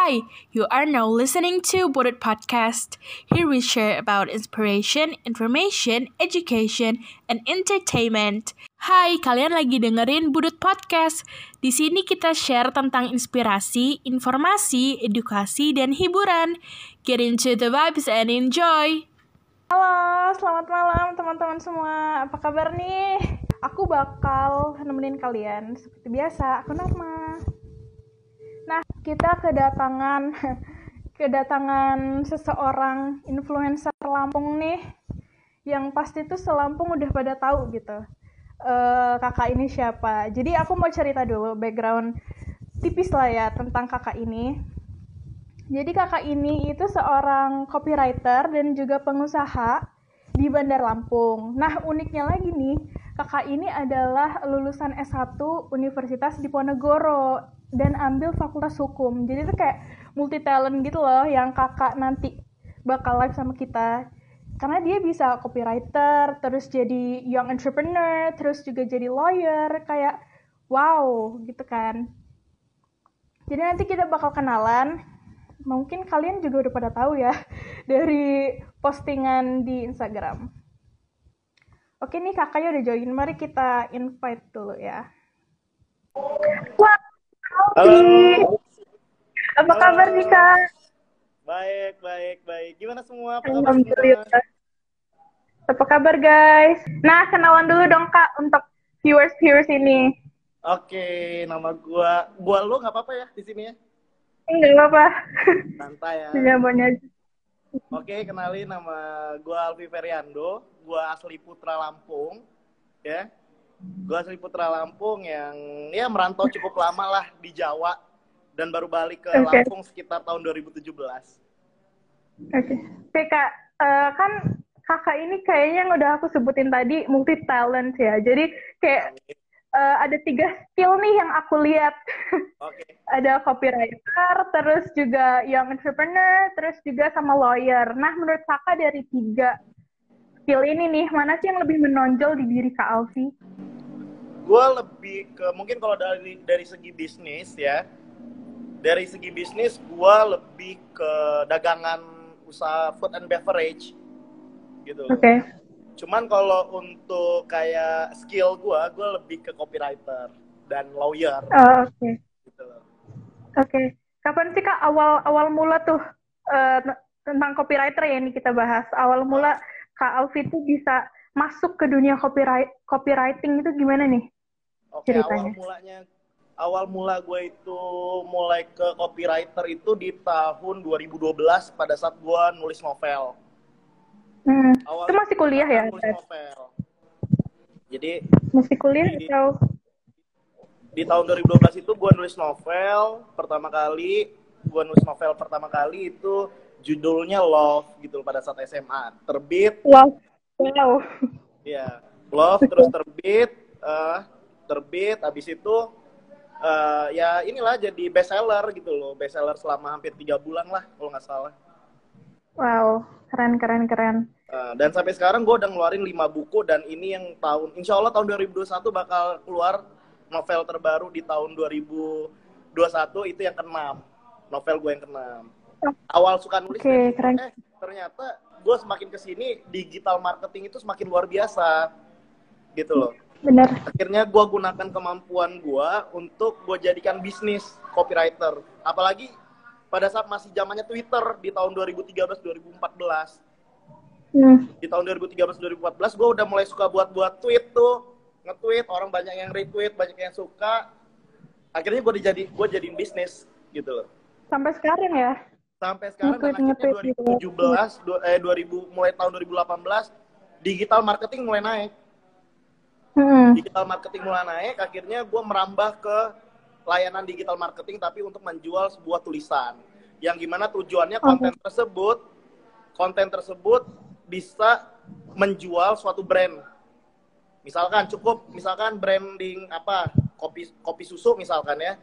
Hi, you are now listening to Budget Podcast. Here we share about inspiration, information, education, and entertainment. Hai, kalian lagi dengerin Budut Podcast. Di sini kita share tentang inspirasi, informasi, edukasi, dan hiburan. Get into the vibes and enjoy. Halo, selamat malam teman-teman semua. Apa kabar nih? Aku bakal nemenin kalian seperti biasa. Aku Norma. Kita kedatangan kedatangan seseorang influencer Lampung nih yang pasti tuh selampung udah pada tahu gitu. Uh, kakak ini siapa? Jadi aku mau cerita dulu background tipis lah ya tentang kakak ini. Jadi kakak ini itu seorang copywriter dan juga pengusaha di Bandar Lampung. Nah, uniknya lagi nih, kakak ini adalah lulusan S1 Universitas Diponegoro dan ambil fakultas hukum. Jadi itu kayak multi talent gitu loh yang kakak nanti bakal live sama kita. Karena dia bisa copywriter terus jadi young entrepreneur terus juga jadi lawyer kayak wow gitu kan. Jadi nanti kita bakal kenalan. Mungkin kalian juga udah pada tahu ya dari postingan di Instagram. Oke nih kakaknya udah join. Mari kita invite dulu ya. Wah, Halo. Apa Halo. kabar nih Kak? Baik, baik, baik. Gimana semua? Apa Alhamdulillah. Apa kabar guys? Nah, kenalan dulu dong Kak untuk viewers-viewers ini. Oke, nama gua gua lu nggak apa-apa ya di sini ya? Enggak apa-apa. Santai ya. Nyamannya aja. Oke, kenalin nama gua Alfi Feriando, gua asli Putra Lampung, ya gue asli Putra Lampung yang ya merantau cukup lama lah di Jawa dan baru balik ke okay. Lampung sekitar tahun 2017. Oke, okay. kak uh, kan kakak ini kayaknya yang udah aku sebutin tadi multi talent ya. Jadi kayak uh, ada tiga skill nih yang aku lihat. Okay. ada copywriter, terus juga young entrepreneur, terus juga sama lawyer. Nah, menurut kakak dari tiga skill ini nih, mana sih yang lebih menonjol di diri Kak Alfi? Gue lebih ke mungkin kalau dari dari segi bisnis ya dari segi bisnis gue lebih ke dagangan usaha food and beverage gitu oke okay. cuman kalau untuk kayak skill gue gue lebih ke copywriter dan lawyer oh, oke okay. gitu oke okay. kapan sih kak awal awal mula tuh uh, tentang copywriter ya ini kita bahas awal mula kak Alfi tuh bisa masuk ke dunia copyright copywriting itu gimana nih Oke, okay, awal mulanya awal mula gue itu mulai ke copywriter itu di tahun 2012 pada saat gue nulis novel. Hmm, awal itu masih kuliah ya? Nulis novel. Jadi masih kuliah di, atau? Di tahun 2012 itu gue nulis novel pertama kali, gue nulis novel pertama kali itu judulnya Love gitu pada saat SMA. Terbit. Wow. Wow. Iya, Love terus terbit. Uh, terbit habis itu uh, ya inilah jadi best seller gitu loh. Best seller selama hampir tiga bulan lah kalau nggak salah. Wow keren keren keren. Uh, dan sampai sekarang gue udah ngeluarin lima buku dan ini yang tahun insya Allah tahun 2021 bakal keluar novel terbaru di tahun 2021 itu yang keenam. Novel gue yang keenam. Awal suka nulis okay, keren. eh ternyata gue semakin ke sini digital marketing itu semakin luar biasa gitu loh Bener. Akhirnya gue gunakan kemampuan gue untuk gue jadikan bisnis copywriter. Apalagi pada saat masih zamannya Twitter di tahun 2013-2014. Hmm. Di tahun 2013-2014 gue udah mulai suka buat-buat tweet tuh. Nge-tweet, orang banyak yang retweet, banyak yang suka. Akhirnya gue dijadi, gue jadiin bisnis gitu loh. Sampai sekarang ya? Sampai sekarang dan akhirnya 2017, gitu. eh 2000 mulai tahun 2018 digital marketing mulai naik hmm. digital marketing mulai naik akhirnya gue merambah ke layanan digital marketing tapi untuk menjual sebuah tulisan yang gimana tujuannya konten okay. tersebut konten tersebut bisa menjual suatu brand misalkan cukup misalkan branding apa kopi kopi susu misalkan ya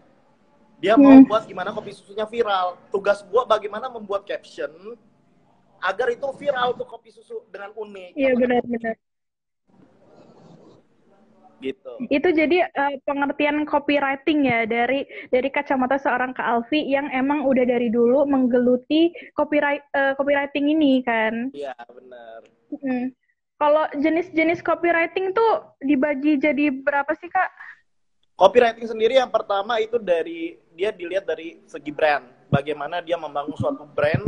dia hmm. mau buat gimana kopi susunya viral tugas gue bagaimana membuat caption agar itu viral tuh kopi susu dengan unik iya benar-benar gitu. Itu jadi uh, pengertian copywriting ya dari dari kacamata seorang Kak Alfi yang emang udah dari dulu menggeluti copyright uh, copywriting ini kan. Iya, benar. Hmm. Kalau jenis-jenis copywriting tuh dibagi jadi berapa sih, Kak? Copywriting sendiri yang pertama itu dari dia dilihat dari segi brand. Bagaimana dia membangun suatu brand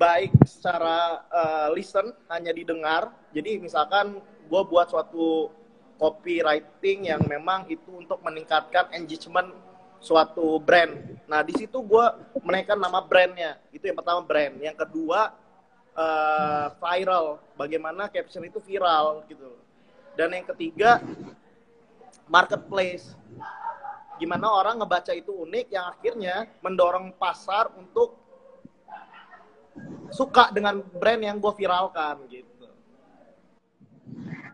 baik secara uh, listen hanya didengar. Jadi misalkan gue buat suatu copywriting yang memang itu untuk meningkatkan engagement suatu brand. Nah di situ gue menaikkan nama brandnya. Itu yang pertama brand. Yang kedua uh, viral. Bagaimana caption itu viral gitu. Dan yang ketiga marketplace. Gimana orang ngebaca itu unik yang akhirnya mendorong pasar untuk suka dengan brand yang gue viralkan gitu.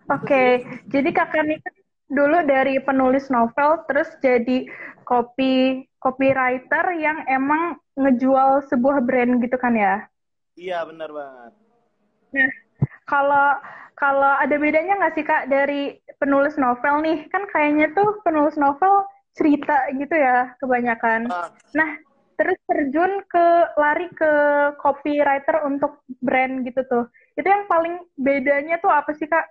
Oke, okay. jadi kakak ini dulu dari penulis novel terus jadi copy copywriter yang emang ngejual sebuah brand gitu kan ya? Iya benar banget. Nah, kalau kalau ada bedanya nggak sih kak dari penulis novel nih? Kan kayaknya tuh penulis novel cerita gitu ya kebanyakan. Ah. Nah, terus terjun ke lari ke copywriter untuk brand gitu tuh. Itu yang paling bedanya tuh apa sih kak?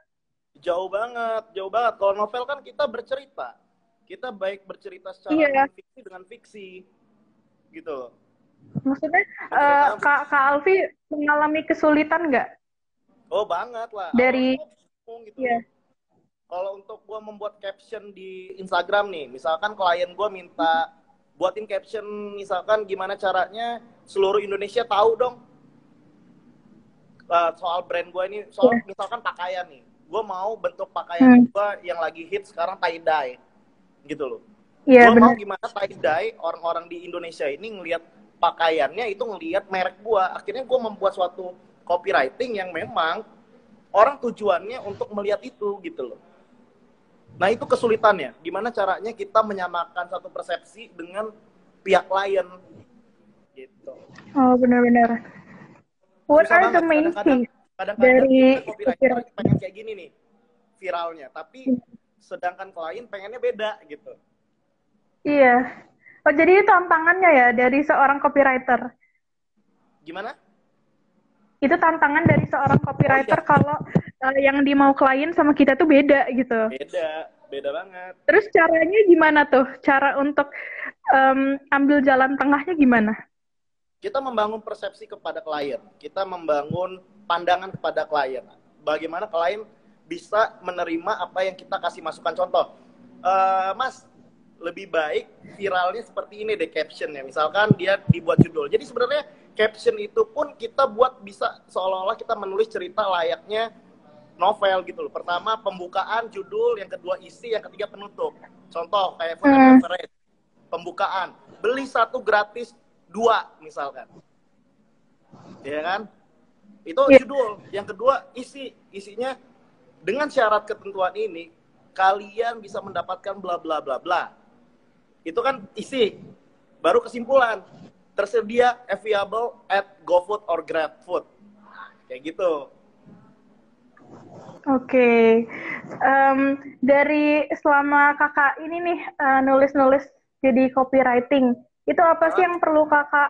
Jauh banget, jauh banget. Kalau novel kan kita bercerita. Kita baik bercerita secara iya. fiksi dengan fiksi. Gitu. Maksudnya uh, Kak, Kak Alfi mengalami kesulitan nggak? Oh banget lah. Dari gitu. Iya. Kalau untuk gue membuat caption di Instagram nih, misalkan klien gue minta buatin caption, misalkan gimana caranya seluruh Indonesia tahu dong. Uh, soal brand gue ini, soal yeah. misalkan pakaian nih. Gue mau bentuk pakaian hmm. gue yang lagi hit sekarang tie dye gitu loh. Yeah, gue mau gimana tie dye orang-orang di Indonesia ini ngelihat pakaiannya itu ngelihat merek gue akhirnya gue membuat suatu copywriting yang memang orang tujuannya untuk melihat itu gitu loh nah itu kesulitannya. Gimana caranya kita menyamakan satu persepsi dengan pihak klien gitu. Oh benar-benar. What are the main things dari copywriter pengen kayak gini nih viralnya. Tapi sedangkan klien pengennya beda gitu. Iya. Oh jadi itu tantangannya ya dari seorang copywriter? Gimana? Itu tantangan dari seorang copywriter oh, iya. kalau uh, yang dimau klien sama kita tuh beda gitu beda beda banget terus caranya gimana tuh cara untuk um, ambil jalan tengahnya gimana kita membangun persepsi kepada klien kita membangun pandangan kepada klien. Bagaimana klien bisa menerima apa yang kita kasih masukan contoh. Uh, mas, lebih baik viralnya seperti ini deh captionnya. Misalkan dia dibuat judul. Jadi sebenarnya caption itu pun kita buat bisa seolah-olah kita menulis cerita layaknya novel gitu loh. Pertama pembukaan judul, yang kedua isi, yang ketiga penutup. Contoh kayak hmm. pembukaan. Beli satu gratis dua misalkan. Ya kan? Itu yeah. judul. Yang kedua isi. Isinya dengan syarat ketentuan ini kalian bisa mendapatkan bla bla bla bla. Itu kan isi. Baru kesimpulan. Tersedia available at GoFood or GrabFood. Kayak gitu. Oke, okay. um, dari selama kakak ini nih uh, nulis-nulis jadi copywriting, itu apa sih yang perlu kakak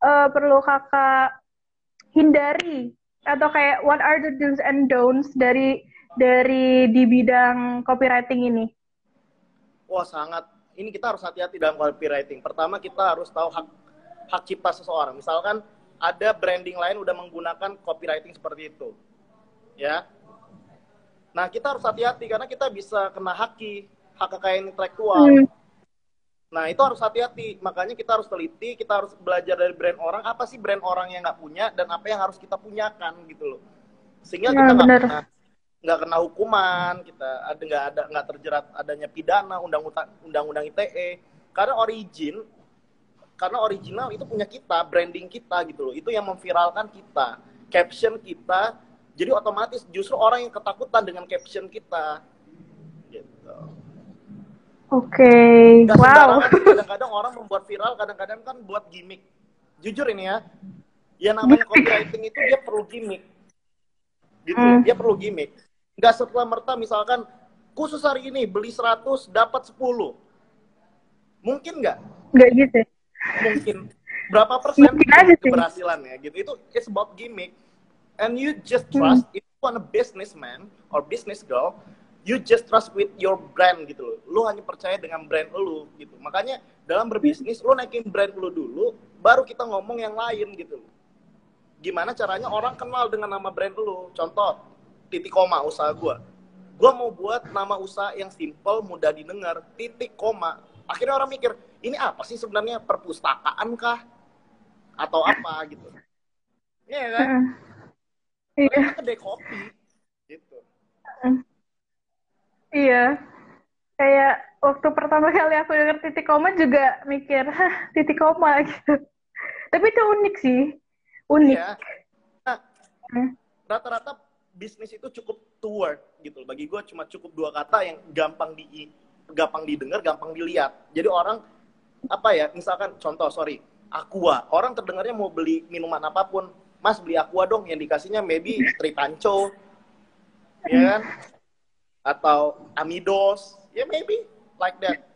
uh, perlu kakak hindari atau kayak what are the do's and don'ts dari dari di bidang copywriting ini? Wah sangat. Ini kita harus hati-hati dalam copywriting. Pertama kita harus tahu hak hak cipta seseorang. Misalkan ada branding lain udah menggunakan copywriting seperti itu, ya. Nah kita harus hati-hati karena kita bisa kena haki, hak kekayaan intelektual. Hmm Nah, itu harus hati-hati. Makanya kita harus teliti, kita harus belajar dari brand orang, apa sih brand orang yang nggak punya, dan apa yang harus kita punyakan gitu loh. Sehingga ya, kita nggak kena, nggak kena hukuman, kita ada nggak ada nggak terjerat adanya pidana, undang-undang ITE. Karena origin, karena original itu punya kita, branding kita gitu loh. Itu yang memviralkan kita, caption kita. Jadi otomatis justru orang yang ketakutan dengan caption kita. Gitu. Oke, okay. wow. Kadang-kadang orang membuat viral, kadang-kadang kan buat gimmick. Jujur ini ya, ya namanya copywriting itu dia perlu gimmick. Gitu, hmm. dia perlu gimmick. Gak serta merta misalkan khusus hari ini beli 100 dapat 10. Mungkin nggak? Nggak gitu. Mungkin. Berapa persen Mungkin aja sih. keberhasilan ya gitu. Itu it's about gimmick. And you just trust Hmm. if you want a businessman or business girl, you just trust with your brand gitu loh. Lu hanya percaya dengan brand lu gitu. Makanya dalam berbisnis lu naikin brand lu dulu, baru kita ngomong yang lain gitu loh. Gimana caranya orang kenal dengan nama brand lu? Contoh, titik koma usaha gua. Gua mau buat nama usaha yang simple, mudah didengar, titik koma. Akhirnya orang mikir, ini apa sih sebenarnya perpustakaan kah? Atau apa gitu. Iya kan? Iya. Kedai kopi gitu. Iya. Kayak waktu pertama kali aku denger titik koma juga mikir, hah titik koma gitu. Tapi itu unik sih. Unik. Iya. Nah, rata-rata bisnis itu cukup two word gitu. Bagi gue cuma cukup dua kata yang gampang di gampang didengar, gampang dilihat. Jadi orang apa ya? Misalkan contoh, sorry, aqua. Orang terdengarnya mau beli minuman apa pun, Mas beli aqua dong. Yang dikasihnya maybe tripanco, ya kan? Atau amidos, ya maybe like that.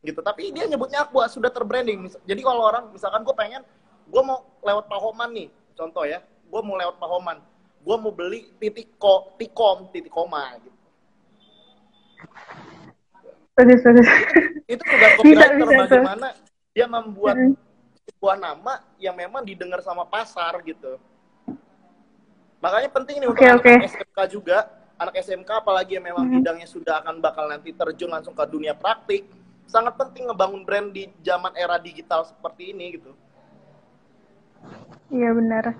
Gitu. Tapi dia nyebutnya aqua sudah terbranding. Jadi kalau orang, misalkan gue pengen, gue mau lewat Pahoman nih, contoh ya, gue mau lewat Pahoman, gue mau beli titik ko, tikom, titik koma gitu. Bagus, bagus. Itu juga Bisa, copywriter bisa bagaimana dia membuat Hmm. Sebuah nama yang memang didengar sama pasar gitu. Makanya penting nih untuk oke. anak SMK juga, anak SMK apalagi yang memang Hmm. bidangnya sudah akan bakal nanti terjun langsung ke dunia praktik, sangat penting ngebangun brand di zaman era digital seperti ini gitu. Iya benar.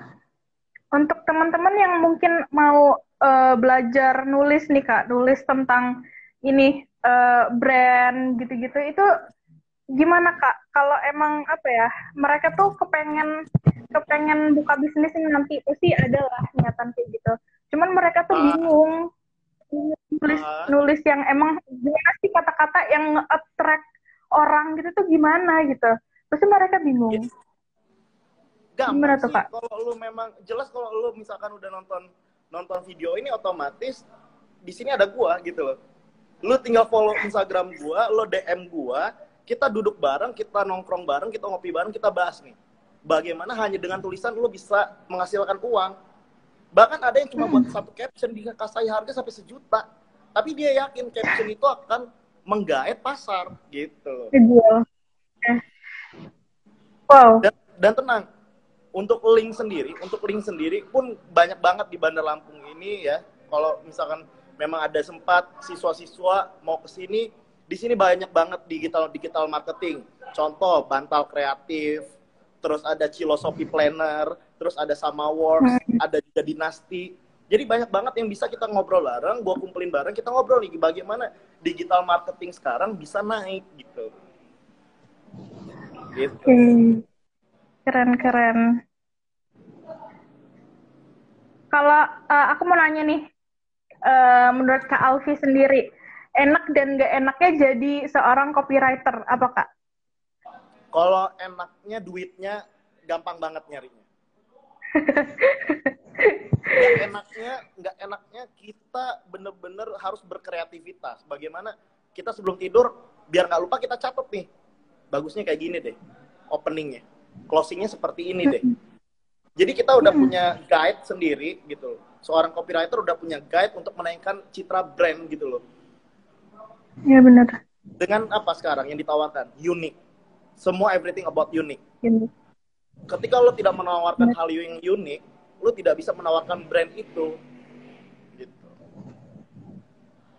Untuk teman-teman yang mungkin mau eh, belajar nulis nih kak, nulis tentang ini eh, brand gitu-gitu, itu gimana kak? Kalau emang apa ya, mereka tuh kepengen kepengen buka bisnis ini nanti pasti ada lah niatan kayak gitu. Cuman mereka tuh Ah. bingung nulis Ah. nulis yang emang gimana sih kata-kata yang nge-attract orang gitu tuh gimana gitu. Pasti mereka bingung. Yes. Gampang Gimana tuh, Kak? kalau lu memang jelas kalau lu misalkan udah nonton nonton video ini otomatis di sini ada gua gitu loh. Lu tinggal follow Instagram gua, lu DM gua, kita duduk bareng, kita nongkrong bareng, kita ngopi bareng, kita bahas nih. Bagaimana hanya dengan tulisan lu bisa menghasilkan uang. Bahkan ada yang cuma buat satu caption dikasih harga sampai sejuta. Tapi dia yakin caption itu akan menggait pasar gitu. Eh. Wow. dan, dan tenang untuk link sendiri untuk link sendiri pun banyak banget di Bandar Lampung ini ya kalau misalkan memang ada sempat siswa-siswa mau ke sini di sini banyak banget digital digital marketing. Contoh bantal kreatif terus ada Cilosofi Planner terus ada Sama Works ada juga Dinasti. Jadi banyak banget yang bisa kita ngobrol bareng gua kumpulin bareng kita ngobrol nih bagaimana digital marketing sekarang bisa naik gitu. Gitu. Oke. Keren, keren. Kalau eh, aku mau nanya nih, eh, menurut Kak Alfi sendiri, enak dan gak enaknya jadi seorang copywriter, apa Kak? Kalau enaknya duitnya gampang banget nyarinya. Nggak enaknya, nggak enaknya kita bener-bener harus berkreativitas. Bagaimana kita sebelum tidur, biar nggak lupa kita catat nih. Bagusnya kayak gini deh, openingnya. Closingnya seperti ini deh. Jadi kita udah punya guide sendiri gitu loh. Seorang copywriter udah punya guide untuk menaikkan citra brand gitu loh. Iya benar. Dengan apa sekarang yang ditawarkan? Unik. Semua everything about unique. Ini. ketika lo tidak menawarkan hal yang unik, lo tidak bisa menawarkan brand itu. Gitu.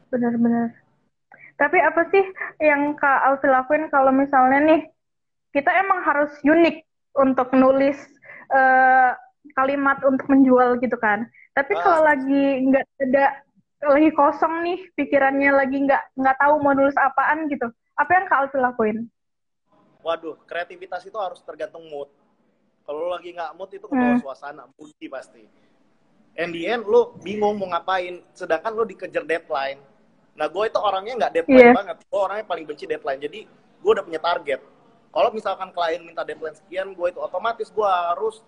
Benar-benar. Tapi apa sih yang Kak Alfi lakuin kalau misalnya nih, kita emang harus unik untuk nulis eh, kalimat untuk menjual gitu kan. Tapi Ah. kalau lagi nggak ada, lagi kosong nih pikirannya lagi nggak nggak tahu mau nulis apaan gitu. Apa yang Kak Alfi lakuin? Waduh, kreativitas itu harus tergantung mood. Kalau lo lagi nggak mood itu ke bawah Hmm. suasana, moody pasti. And the end lo bingung mau ngapain, sedangkan lo dikejar deadline. Nah, gue itu orangnya nggak deadline Iya. banget. Gue orangnya paling benci deadline. Jadi, gue udah punya target. Kalau misalkan klien minta deadline sekian, gue itu otomatis gue harus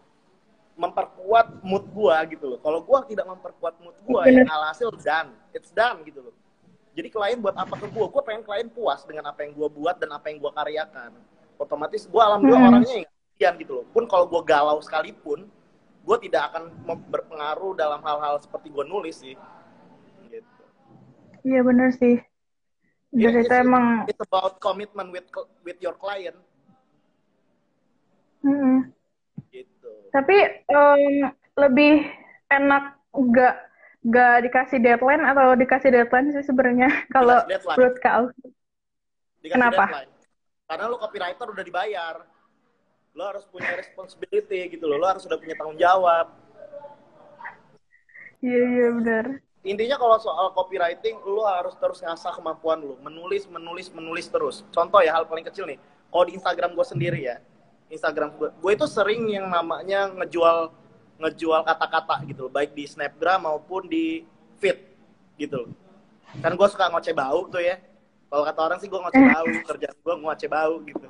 memperkuat mood gue gitu loh. Kalau gue tidak memperkuat mood gue, Bener. yang alhasil done, it's done gitu loh. jadi klien buat apa ke gue gue pengen klien puas dengan apa yang gue buat dan apa yang gue karyakan otomatis gue alhamdulillah hmm. orangnya yang gitu loh pun kalau gue galau sekalipun gue tidak akan berpengaruh dalam hal-hal seperti gue nulis sih gitu iya benar sih jadi itu emang it's about commitment with with your client hmm. Tapi um, lebih enak gak gak dikasih deadline atau dikasih deadline sih sebenarnya? Kalau menurut kau kenapa? deadline. karena lo copywriter udah dibayar. Lo harus punya responsibility gitu loh. Lo harus udah punya tanggung jawab. Iya yeah, iya yeah, benar. Intinya kalau soal copywriting lo harus terus ngasah kemampuan lo. Menulis menulis menulis terus. Contoh ya hal paling kecil nih. Kalau di Instagram gue sendiri ya Instagram gue gue itu sering yang namanya ngejual ngejual kata-kata gitu loh, baik di Snapgram maupun di feed gitu loh. Kan gue suka ngoceh bau tuh ya. Kalau kata orang sih gue ngoceh bau, kerjaan gue ngoceh bau gitu.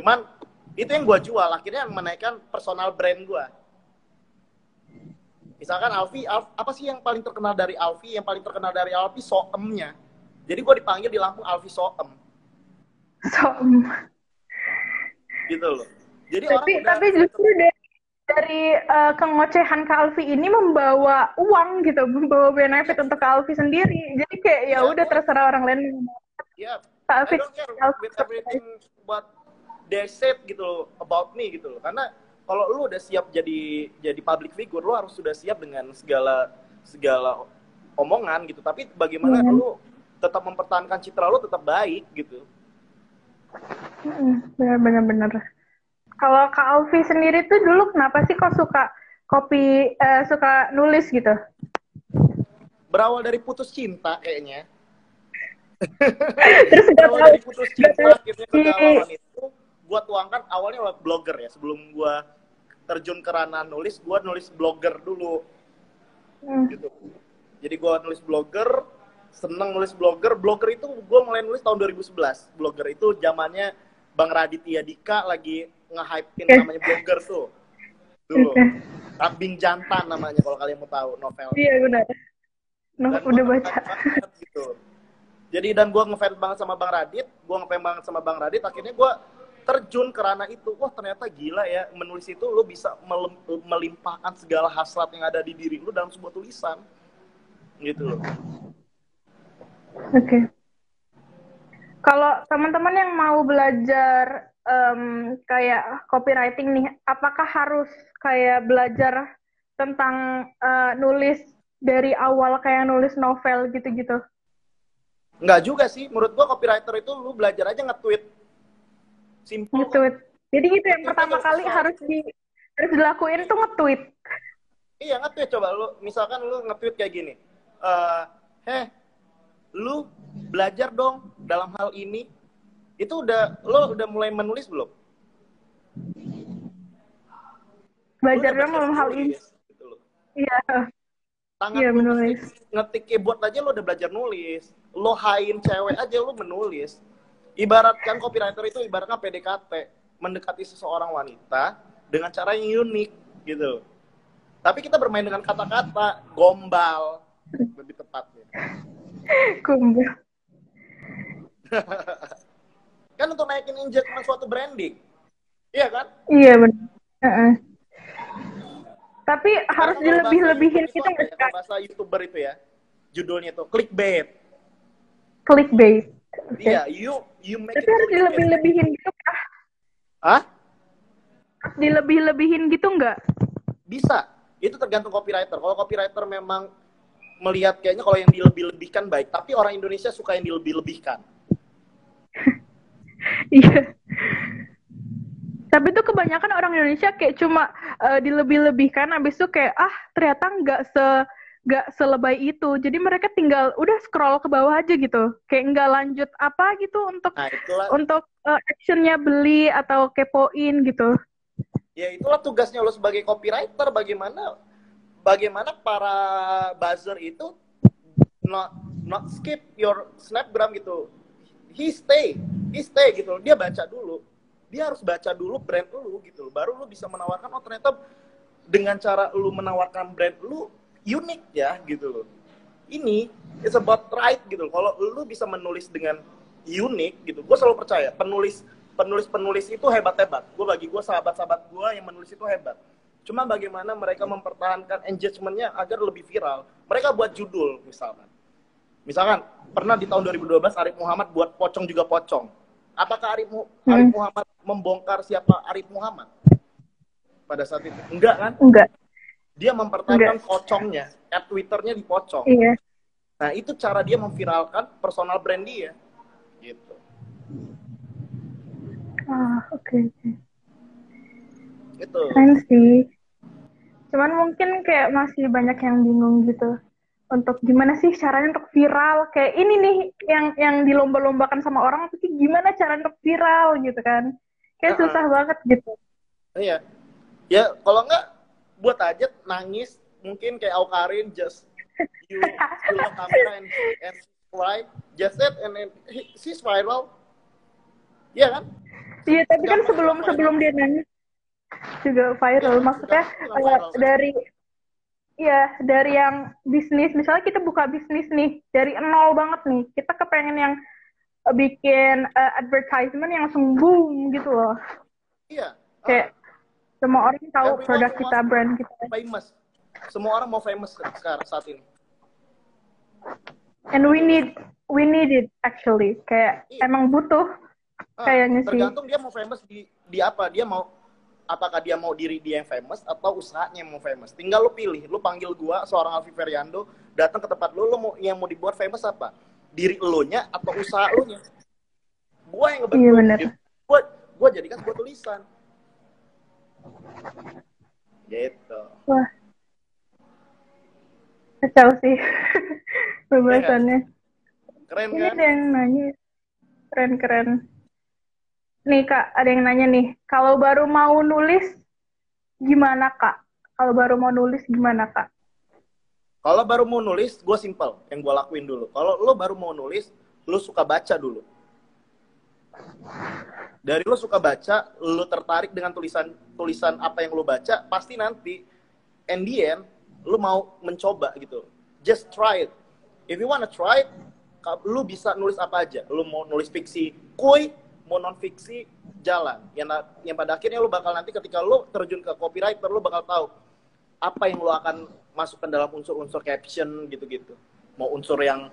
Cuman itu yang gue jual, akhirnya yang menaikkan personal brand gue. Misalkan Alfi, Alf, apa sih yang paling terkenal dari Alfi? Yang paling terkenal dari Alfi soemnya. Jadi gue dipanggil di Lampung Alfi soem. Soem. Gitu loh. Jadi tapi, orang tapi justru deh dari uh, kengocehan Kak Alfi ini membawa uang gitu, membawa benefit untuk Alfi sendiri. Jadi kayak ya, ya udah terserah orang lain. Ya, Kak Alfi, I don't care with everything what they said gitu loh, about me gitu loh. Karena kalau lu udah siap jadi jadi public figure, lu harus sudah siap dengan segala segala omongan gitu. Tapi bagaimana hmm. lu tetap mempertahankan citra lu tetap baik gitu. Benar-benar. Kalau Kak Alfi sendiri tuh dulu kenapa sih kok suka kopi uh, suka nulis gitu? Berawal dari putus cinta kayaknya. Terus berawal dari putus cinta akhirnya kedalaman itu gua tuangkan awalnya blogger ya sebelum gua terjun ke ranah nulis gua nulis blogger dulu hmm. gitu jadi gua nulis blogger seneng nulis blogger blogger itu gua mulai nulis tahun 2011 blogger itu zamannya Bang Raditya Dika lagi nge-hypein namanya blogger tuh. Dulu. Kambing jantan namanya kalau kalian mau tahu novel. Iya benar. No, udah baca. gitu. Jadi dan gue ngefans banget sama Bang Radit, gue ngefans banget sama Bang Radit, akhirnya gue terjun ke ranah itu. Wah ternyata gila ya, menulis itu lo bisa melimpahkan segala hasrat yang ada di diri lo dalam sebuah tulisan. Gitu loh. Oke. Okay. Kalau teman-teman yang mau belajar um, kayak copywriting nih, apakah harus kayak belajar tentang uh, nulis dari awal kayak nulis novel gitu-gitu? Enggak juga sih, menurut gua copywriter itu lu belajar aja nge-tweet. Simple. Nge-tweet. Jadi itu yang pertama kali harus di harus dilakuin tuh nge-tweet. Iya, nge-tweet coba lu misalkan lu nge-tweet kayak gini. Uh, heh, lu belajar dong dalam hal ini itu udah lo udah mulai menulis belum? Belajar dalam hal ini. Gitu iya. Tangan iya, menulis. Ngetik keyboard aja lo udah belajar nulis. Lo hain cewek aja lo menulis. Ibaratkan copywriter itu ibaratnya PDKT, mendekati seseorang wanita dengan cara yang unik gitu. Tapi kita bermain dengan kata-kata, gombal lebih tepatnya. gombal. kan untuk naikin engagement suatu branding. Iya kan? Iya benar. Uh -uh. Tapi Karena harus dilebih-lebihin kita nggak ya, bahasa youtuber itu ya, judulnya tuh clickbait. Clickbait. Okay. Iya, you you make Tapi harus dilebih-lebihin gitu kah? Hah? Harus dilebih-lebihin gitu nggak? Bisa. Itu tergantung copywriter. Kalau copywriter memang melihat kayaknya kalau yang dilebih-lebihkan baik, tapi orang Indonesia suka yang dilebih-lebihkan. Iya. Tapi tuh kebanyakan orang Indonesia kayak cuma uh, dilebih-lebihkan, habis itu kayak ah ternyata nggak se nggak selebay itu. Jadi mereka tinggal udah scroll ke bawah aja gitu, kayak nggak lanjut apa gitu untuk nah, untuk uh, actionnya beli atau kepoin gitu. Ya itulah tugasnya lo sebagai copywriter, bagaimana bagaimana para buzzer itu not not skip your snapgram gitu he stay he stay gitu dia baca dulu. Dia harus baca dulu brand lu gitu baru lu bisa menawarkan oh ternyata dengan cara lu menawarkan brand lu unik ya gitu loh. Ini it's about right gitu kalau lu bisa menulis dengan unik gitu gue selalu percaya penulis penulis penulis itu hebat hebat gue bagi gue sahabat sahabat gue yang menulis itu hebat. Cuma bagaimana mereka mempertahankan engagementnya agar lebih viral. Mereka buat judul misalkan misalkan pernah di tahun 2012 Arif Muhammad buat pocong juga pocong. Apakah Arif, hmm. Arif Muhammad membongkar siapa Arif Muhammad? Pada saat itu? Enggak kan? Enggak. Dia mempertahankan enggak. pocongnya at twitternya dipocong. Iya. nah itu cara dia memviralkan personal brand dia. Gitu. Ah oke okay, okay. itu keren sih. Cuman mungkin kayak masih banyak yang bingung gitu untuk gimana sih caranya untuk viral? Kayak ini nih yang yang dilomba-lombakan sama orang tapi gimana cara untuk viral gitu kan? Kayak uh -uh. susah banget gitu. Iya. Ya kalau enggak buat aja nangis mungkin kayak Aukarin just you pull kamera and, and right just it and, and she's viral. Iya kan? Iya tapi kan sebelum sebelum dia nangis juga viral. Ya, maksudnya uh, dari ya dari yang bisnis. Misalnya kita buka bisnis nih dari nol banget nih kita kepengen yang uh, bikin uh, advertisement yang langsung boom gitu loh. Iya kayak uh, semua orang tahu produk kita brand kita. Famous semua orang mau famous sekarang saat ini. And we need we need it actually. Kayak iya. emang butuh uh, kayaknya sih. tergantung dia mau famous di di apa. Dia mau apakah dia mau diri dia yang famous atau usahanya yang mau famous. Tinggal lu pilih, lu panggil gua seorang Alfi Feriando, datang ke tempat lu, lu mau yang mau dibuat famous apa? Diri lo nya atau usaha lu nya? Gua yang ngebentuk. Iya bener. Gua gua jadikan sebuah tulisan. Gitu. Wah. Kacau sih pembahasannya. Keren kan? Ini ada yang nanya. Keren-keren. Nih kak, ada yang nanya nih, kalau baru mau nulis gimana kak? Kalau baru mau nulis gimana kak? Kalau baru mau nulis, gue simple yang gue lakuin dulu. Kalau lo baru mau nulis, lo suka baca dulu. Dari lo suka baca, lo tertarik dengan tulisan tulisan apa yang lo baca, pasti nanti, end, lo mau mencoba gitu. Just try it. If you wanna try it, lo bisa nulis apa aja. Lo mau nulis fiksi kuy, mau non fiksi jalan. Yang yang pada akhirnya lo bakal nanti ketika lo terjun ke copywriter lo bakal tahu apa yang lo akan masukkan dalam unsur-unsur caption gitu-gitu. Mau unsur yang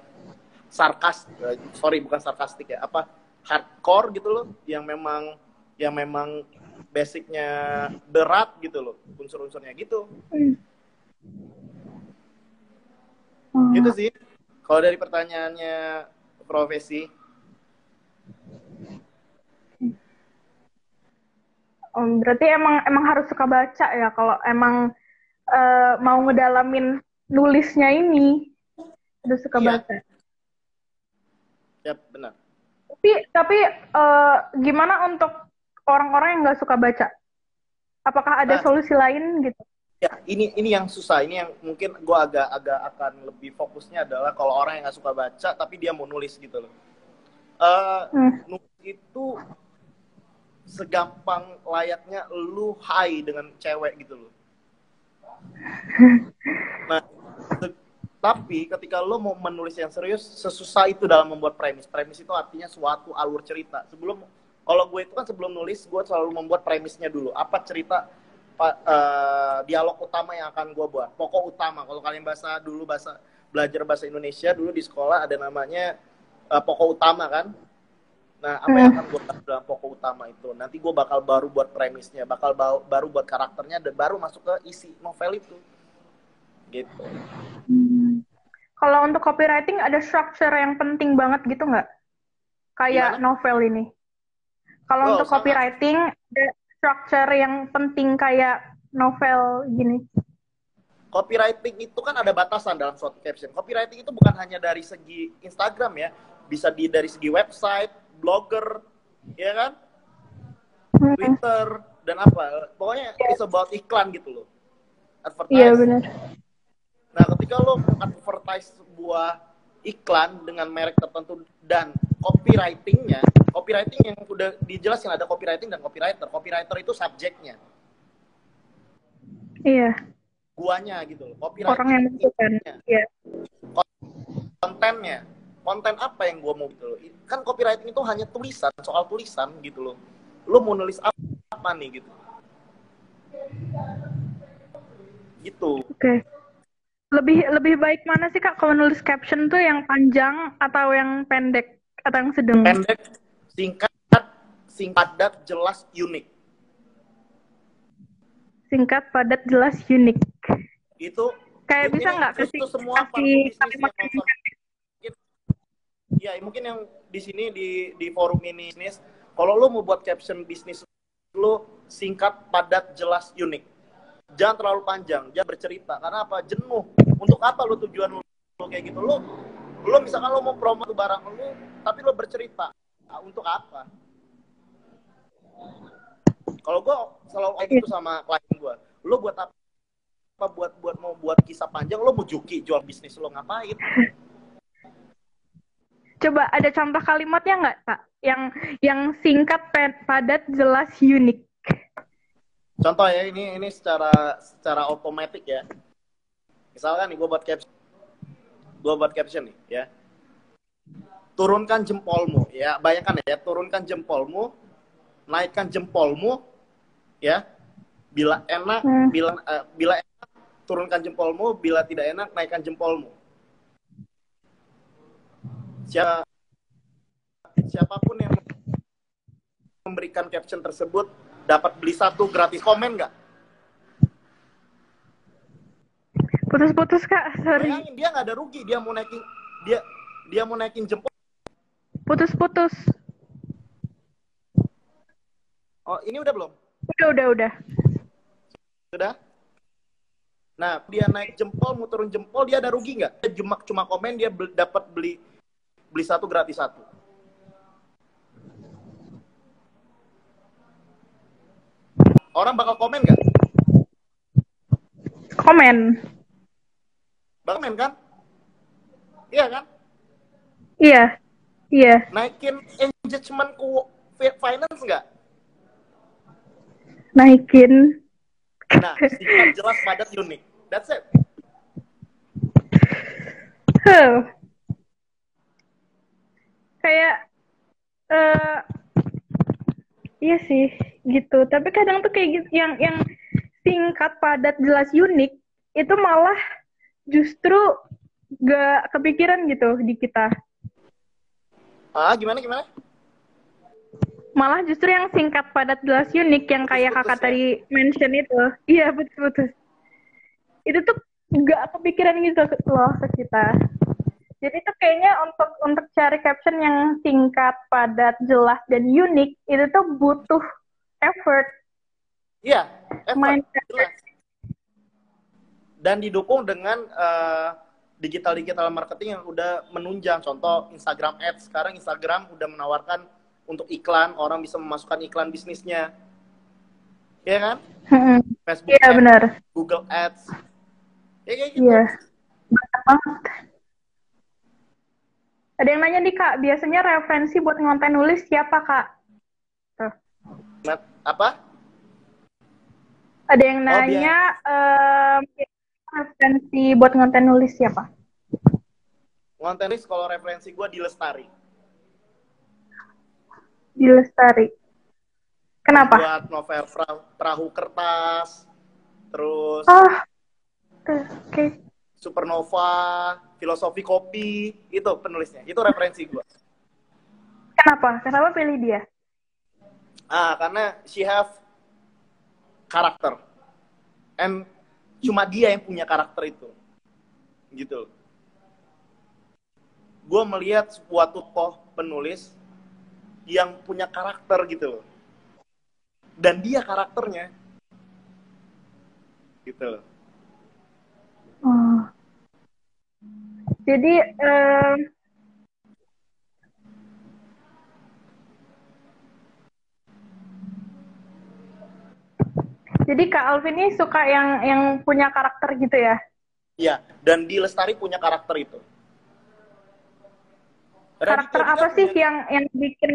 sarkas eh, sorry bukan sarkastik ya apa hardcore gitu loh yang memang yang memang basicnya berat gitu loh unsur-unsurnya gitu. Hmm. gitu sih. Kalau dari pertanyaannya profesi Um, berarti emang emang harus suka baca ya kalau emang uh, mau ngedalamin nulisnya ini harus suka iya. baca. Ya benar. Tapi tapi uh, gimana untuk orang-orang yang nggak suka baca? Apakah ada nah, solusi lain gitu? Ya ini ini yang susah. Ini yang mungkin gue agak agak akan lebih fokusnya adalah kalau orang yang nggak suka baca tapi dia mau nulis gitu loh. Uh, hmm. Nulis itu segampang layaknya lu high dengan cewek gitu loh. Nah, tapi ketika lo mau menulis yang serius, sesusah itu dalam membuat premis. Premis itu artinya suatu alur cerita. Sebelum, kalau gue itu kan sebelum nulis, gue selalu membuat premisnya dulu. Apa cerita, uh, dialog utama yang akan gue buat. Pokok utama. Kalau kalian bahasa dulu bahasa belajar bahasa Indonesia dulu di sekolah ada namanya uh, pokok utama kan Nah, apa yang akan gue bahas dalam pokok utama itu? Nanti gue bakal baru buat premisnya, bakal baru buat karakternya, dan baru masuk ke isi novel itu. Gitu. Hmm. Kalau untuk copywriting ada structure yang penting banget gitu nggak? Kayak Gimana? novel ini. Kalau oh, untuk copywriting ada structure yang penting kayak novel gini. Copywriting itu kan ada batasan dalam suatu caption. Copywriting itu bukan hanya dari segi Instagram ya, bisa di dari segi website, blogger, ya kan? Twitter dan apa? Pokoknya it's about iklan gitu loh. Advertise. Iya benar. Nah, ketika lo advertise sebuah iklan dengan merek tertentu dan copywritingnya, copywriting yang udah dijelasin ada copywriting dan copywriter. Copywriter itu subjeknya. Iya. Guanya gitu loh. Copywriting Orang yang menentukan. Iya. kontennya konten apa yang gue mau gitu loh. Kan copywriting itu hanya tulisan soal tulisan gitu loh. Lo mau nulis apa, apa nih gitu. Gitu. Oke. Okay. lebih lebih baik mana sih kak kalau nulis caption tuh yang panjang atau yang pendek atau yang sedang? Pendek singkat singkat padat jelas unik. Singkat padat jelas unik. Itu kayak bisa nggak kasih semua kasih kalimat ya mungkin yang di sini di di forum ini bisnis kalau lo mau buat caption bisnis lo singkat padat jelas unik. Jangan terlalu panjang jangan bercerita. Karena apa? Jenuh. Untuk apa lo tujuan lo, lo kayak gitu? Lo lo misalkan lo mau promo barang lo tapi lo bercerita. Nah, untuk apa? Kalau gue selalu kayak gitu sama klien gue lo buat apa? Apa buat buat mau buat kisah panjang lo mau juki jual bisnis lo ngapain Coba ada contoh kalimatnya nggak, Pak? Yang yang singkat, padat, jelas, unik. Contoh ya, ini ini secara secara otomatis ya. Misalkan nih gue buat caption, gue buat caption nih ya. Turunkan jempolmu ya, bayangkan ya, turunkan jempolmu, naikkan jempolmu ya. Bila enak, hmm. bila uh, bila enak, turunkan jempolmu, bila tidak enak, naikkan jempolmu siapa siapa pun yang memberikan caption tersebut dapat beli satu gratis komen nggak? Putus-putus kak, sorry. Bayangin dia nggak ada rugi, dia mau naikin dia dia mau naikin jempol. Putus-putus. Oh ini udah belum? Udah udah udah. Sudah? Nah dia naik jempol, mau turun jempol, dia ada rugi nggak? Dia cuma cuma komen dia dapat beli beli satu gratis satu. Orang bakal komen nggak? Komen. Bakal komen kan? Iya kan? Iya. Iya. Naikin engagement ku finance nggak? Naikin. Nah, singkat jelas padat unik. That's it. Huh kayak uh, iya sih gitu. Tapi kadang tuh kayak gitu yang yang singkat padat jelas unik itu malah justru gak kepikiran gitu di kita. Ah gimana gimana? Malah justru yang singkat padat jelas unik yang kayak putus, kakak ya? tadi mention itu. Iya betul betul itu tuh gak kepikiran gitu loh ke kita jadi itu kayaknya untuk untuk cari caption yang singkat, padat, jelas dan unik itu tuh butuh effort. Iya, effort. Jelas. Dan didukung dengan uh, digital digital marketing yang udah menunjang. Contoh Instagram Ads. Sekarang Instagram udah menawarkan untuk iklan, orang bisa memasukkan iklan bisnisnya. Iya kan? Hmm. Facebook Iya benar. Google Ads. Ya kayak gitu. Iya. banget. Ada yang nanya nih kak, biasanya referensi buat ngonten nulis siapa kak? Tuh. Apa? Ada yang oh, nanya oh, um, referensi buat ngonten nulis siapa? Ngonten nulis kalau referensi gue di Lestari. Di Lestari. Kenapa? Buat novel perahu, perahu kertas, terus. Oh, oke. Okay. Supernova, filosofi kopi, itu penulisnya. Itu referensi gue. Kenapa? Kenapa pilih dia? Ah, karena she have karakter. And cuma dia yang punya karakter itu. Gitu. Gue melihat sebuah tokoh penulis yang punya karakter gitu loh. Dan dia karakternya. Gitu loh. Oh. Jadi um, Jadi Kak Alvin ini suka yang yang punya karakter gitu ya? Iya, dan di Lestari punya karakter itu. Karakter apa sih punya... yang yang bikin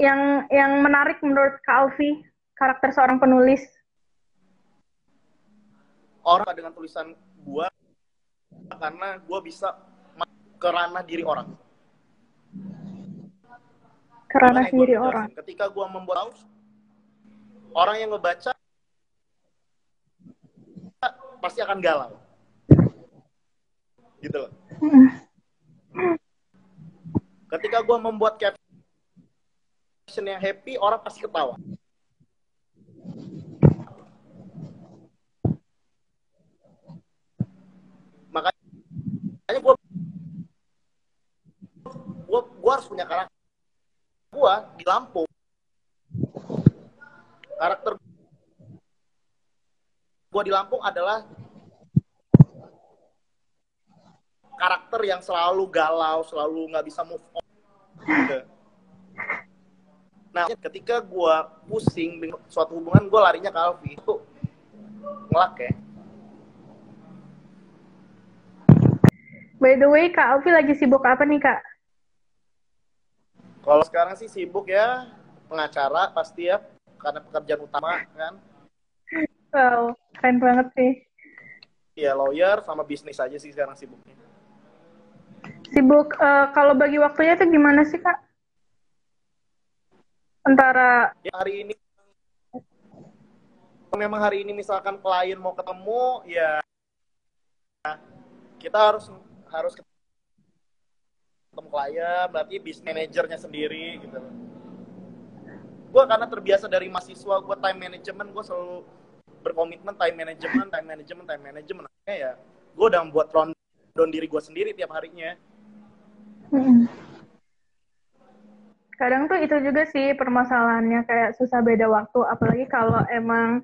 yang yang menarik menurut Kak Alvi karakter seorang penulis? Orang dengan tulisan gua karena gue bisa ke ranah diri orang. Ke ranah diri orang. ketika gue membuat orang yang ngebaca pasti akan galau. Gitu loh. Ketika gue membuat caption yang happy orang pasti ketawa makanya gue gue harus punya karakter gue di Lampung karakter gue di Lampung adalah karakter yang selalu galau, selalu nggak bisa move on. Nah, ketika gue pusing suatu hubungan, gue larinya ke Alfi. Itu ngelak ya. By the way, Kak Alfi lagi sibuk apa nih, Kak? Kalau sekarang sih sibuk ya, pengacara pasti ya, karena pekerjaan utama kan. Wow, keren banget sih. Iya, lawyer sama bisnis aja sih sekarang sibuknya. Sibuk, uh, kalau bagi waktunya itu gimana sih, Kak? Antara... Ya, hari ini, memang hari ini misalkan klien mau ketemu, ya kita harus harus ketemu klien berarti bisnis manajernya sendiri gitu. Gue karena terbiasa dari mahasiswa gue time management gue selalu berkomitmen time management time management time management. Akhirnya ya gue udah membuat rundown diri gue sendiri tiap harinya. Kadang tuh itu juga sih permasalahannya kayak susah beda waktu. Apalagi kalau emang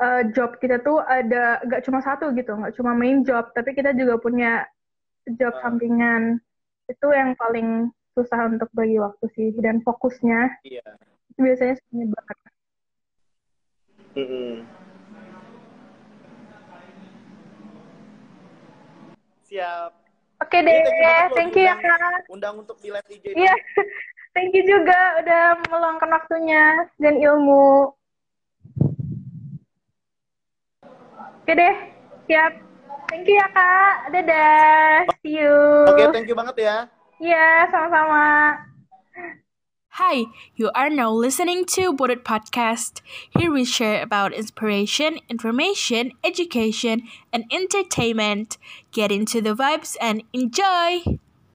uh, job kita tuh ada gak cuma satu gitu nggak cuma main job tapi kita juga punya job sampingan itu yang paling susah untuk bagi waktu sih dan fokusnya iya. itu biasanya sulit banget. Mm -hmm. Siap. Oke okay deh, thank you ya kak. Undang untuk di live IG. Iya, thank you juga udah meluangkan waktunya dan ilmu. Oke okay deh, siap. Thank you ya kak. Dadah. Oh. See you. Oke, okay, thank you banget ya. Iya, sama-sama. Hi, you are now listening to Boarded Podcast. Here we share about inspiration, information, education, and entertainment. Get into the vibes and enjoy!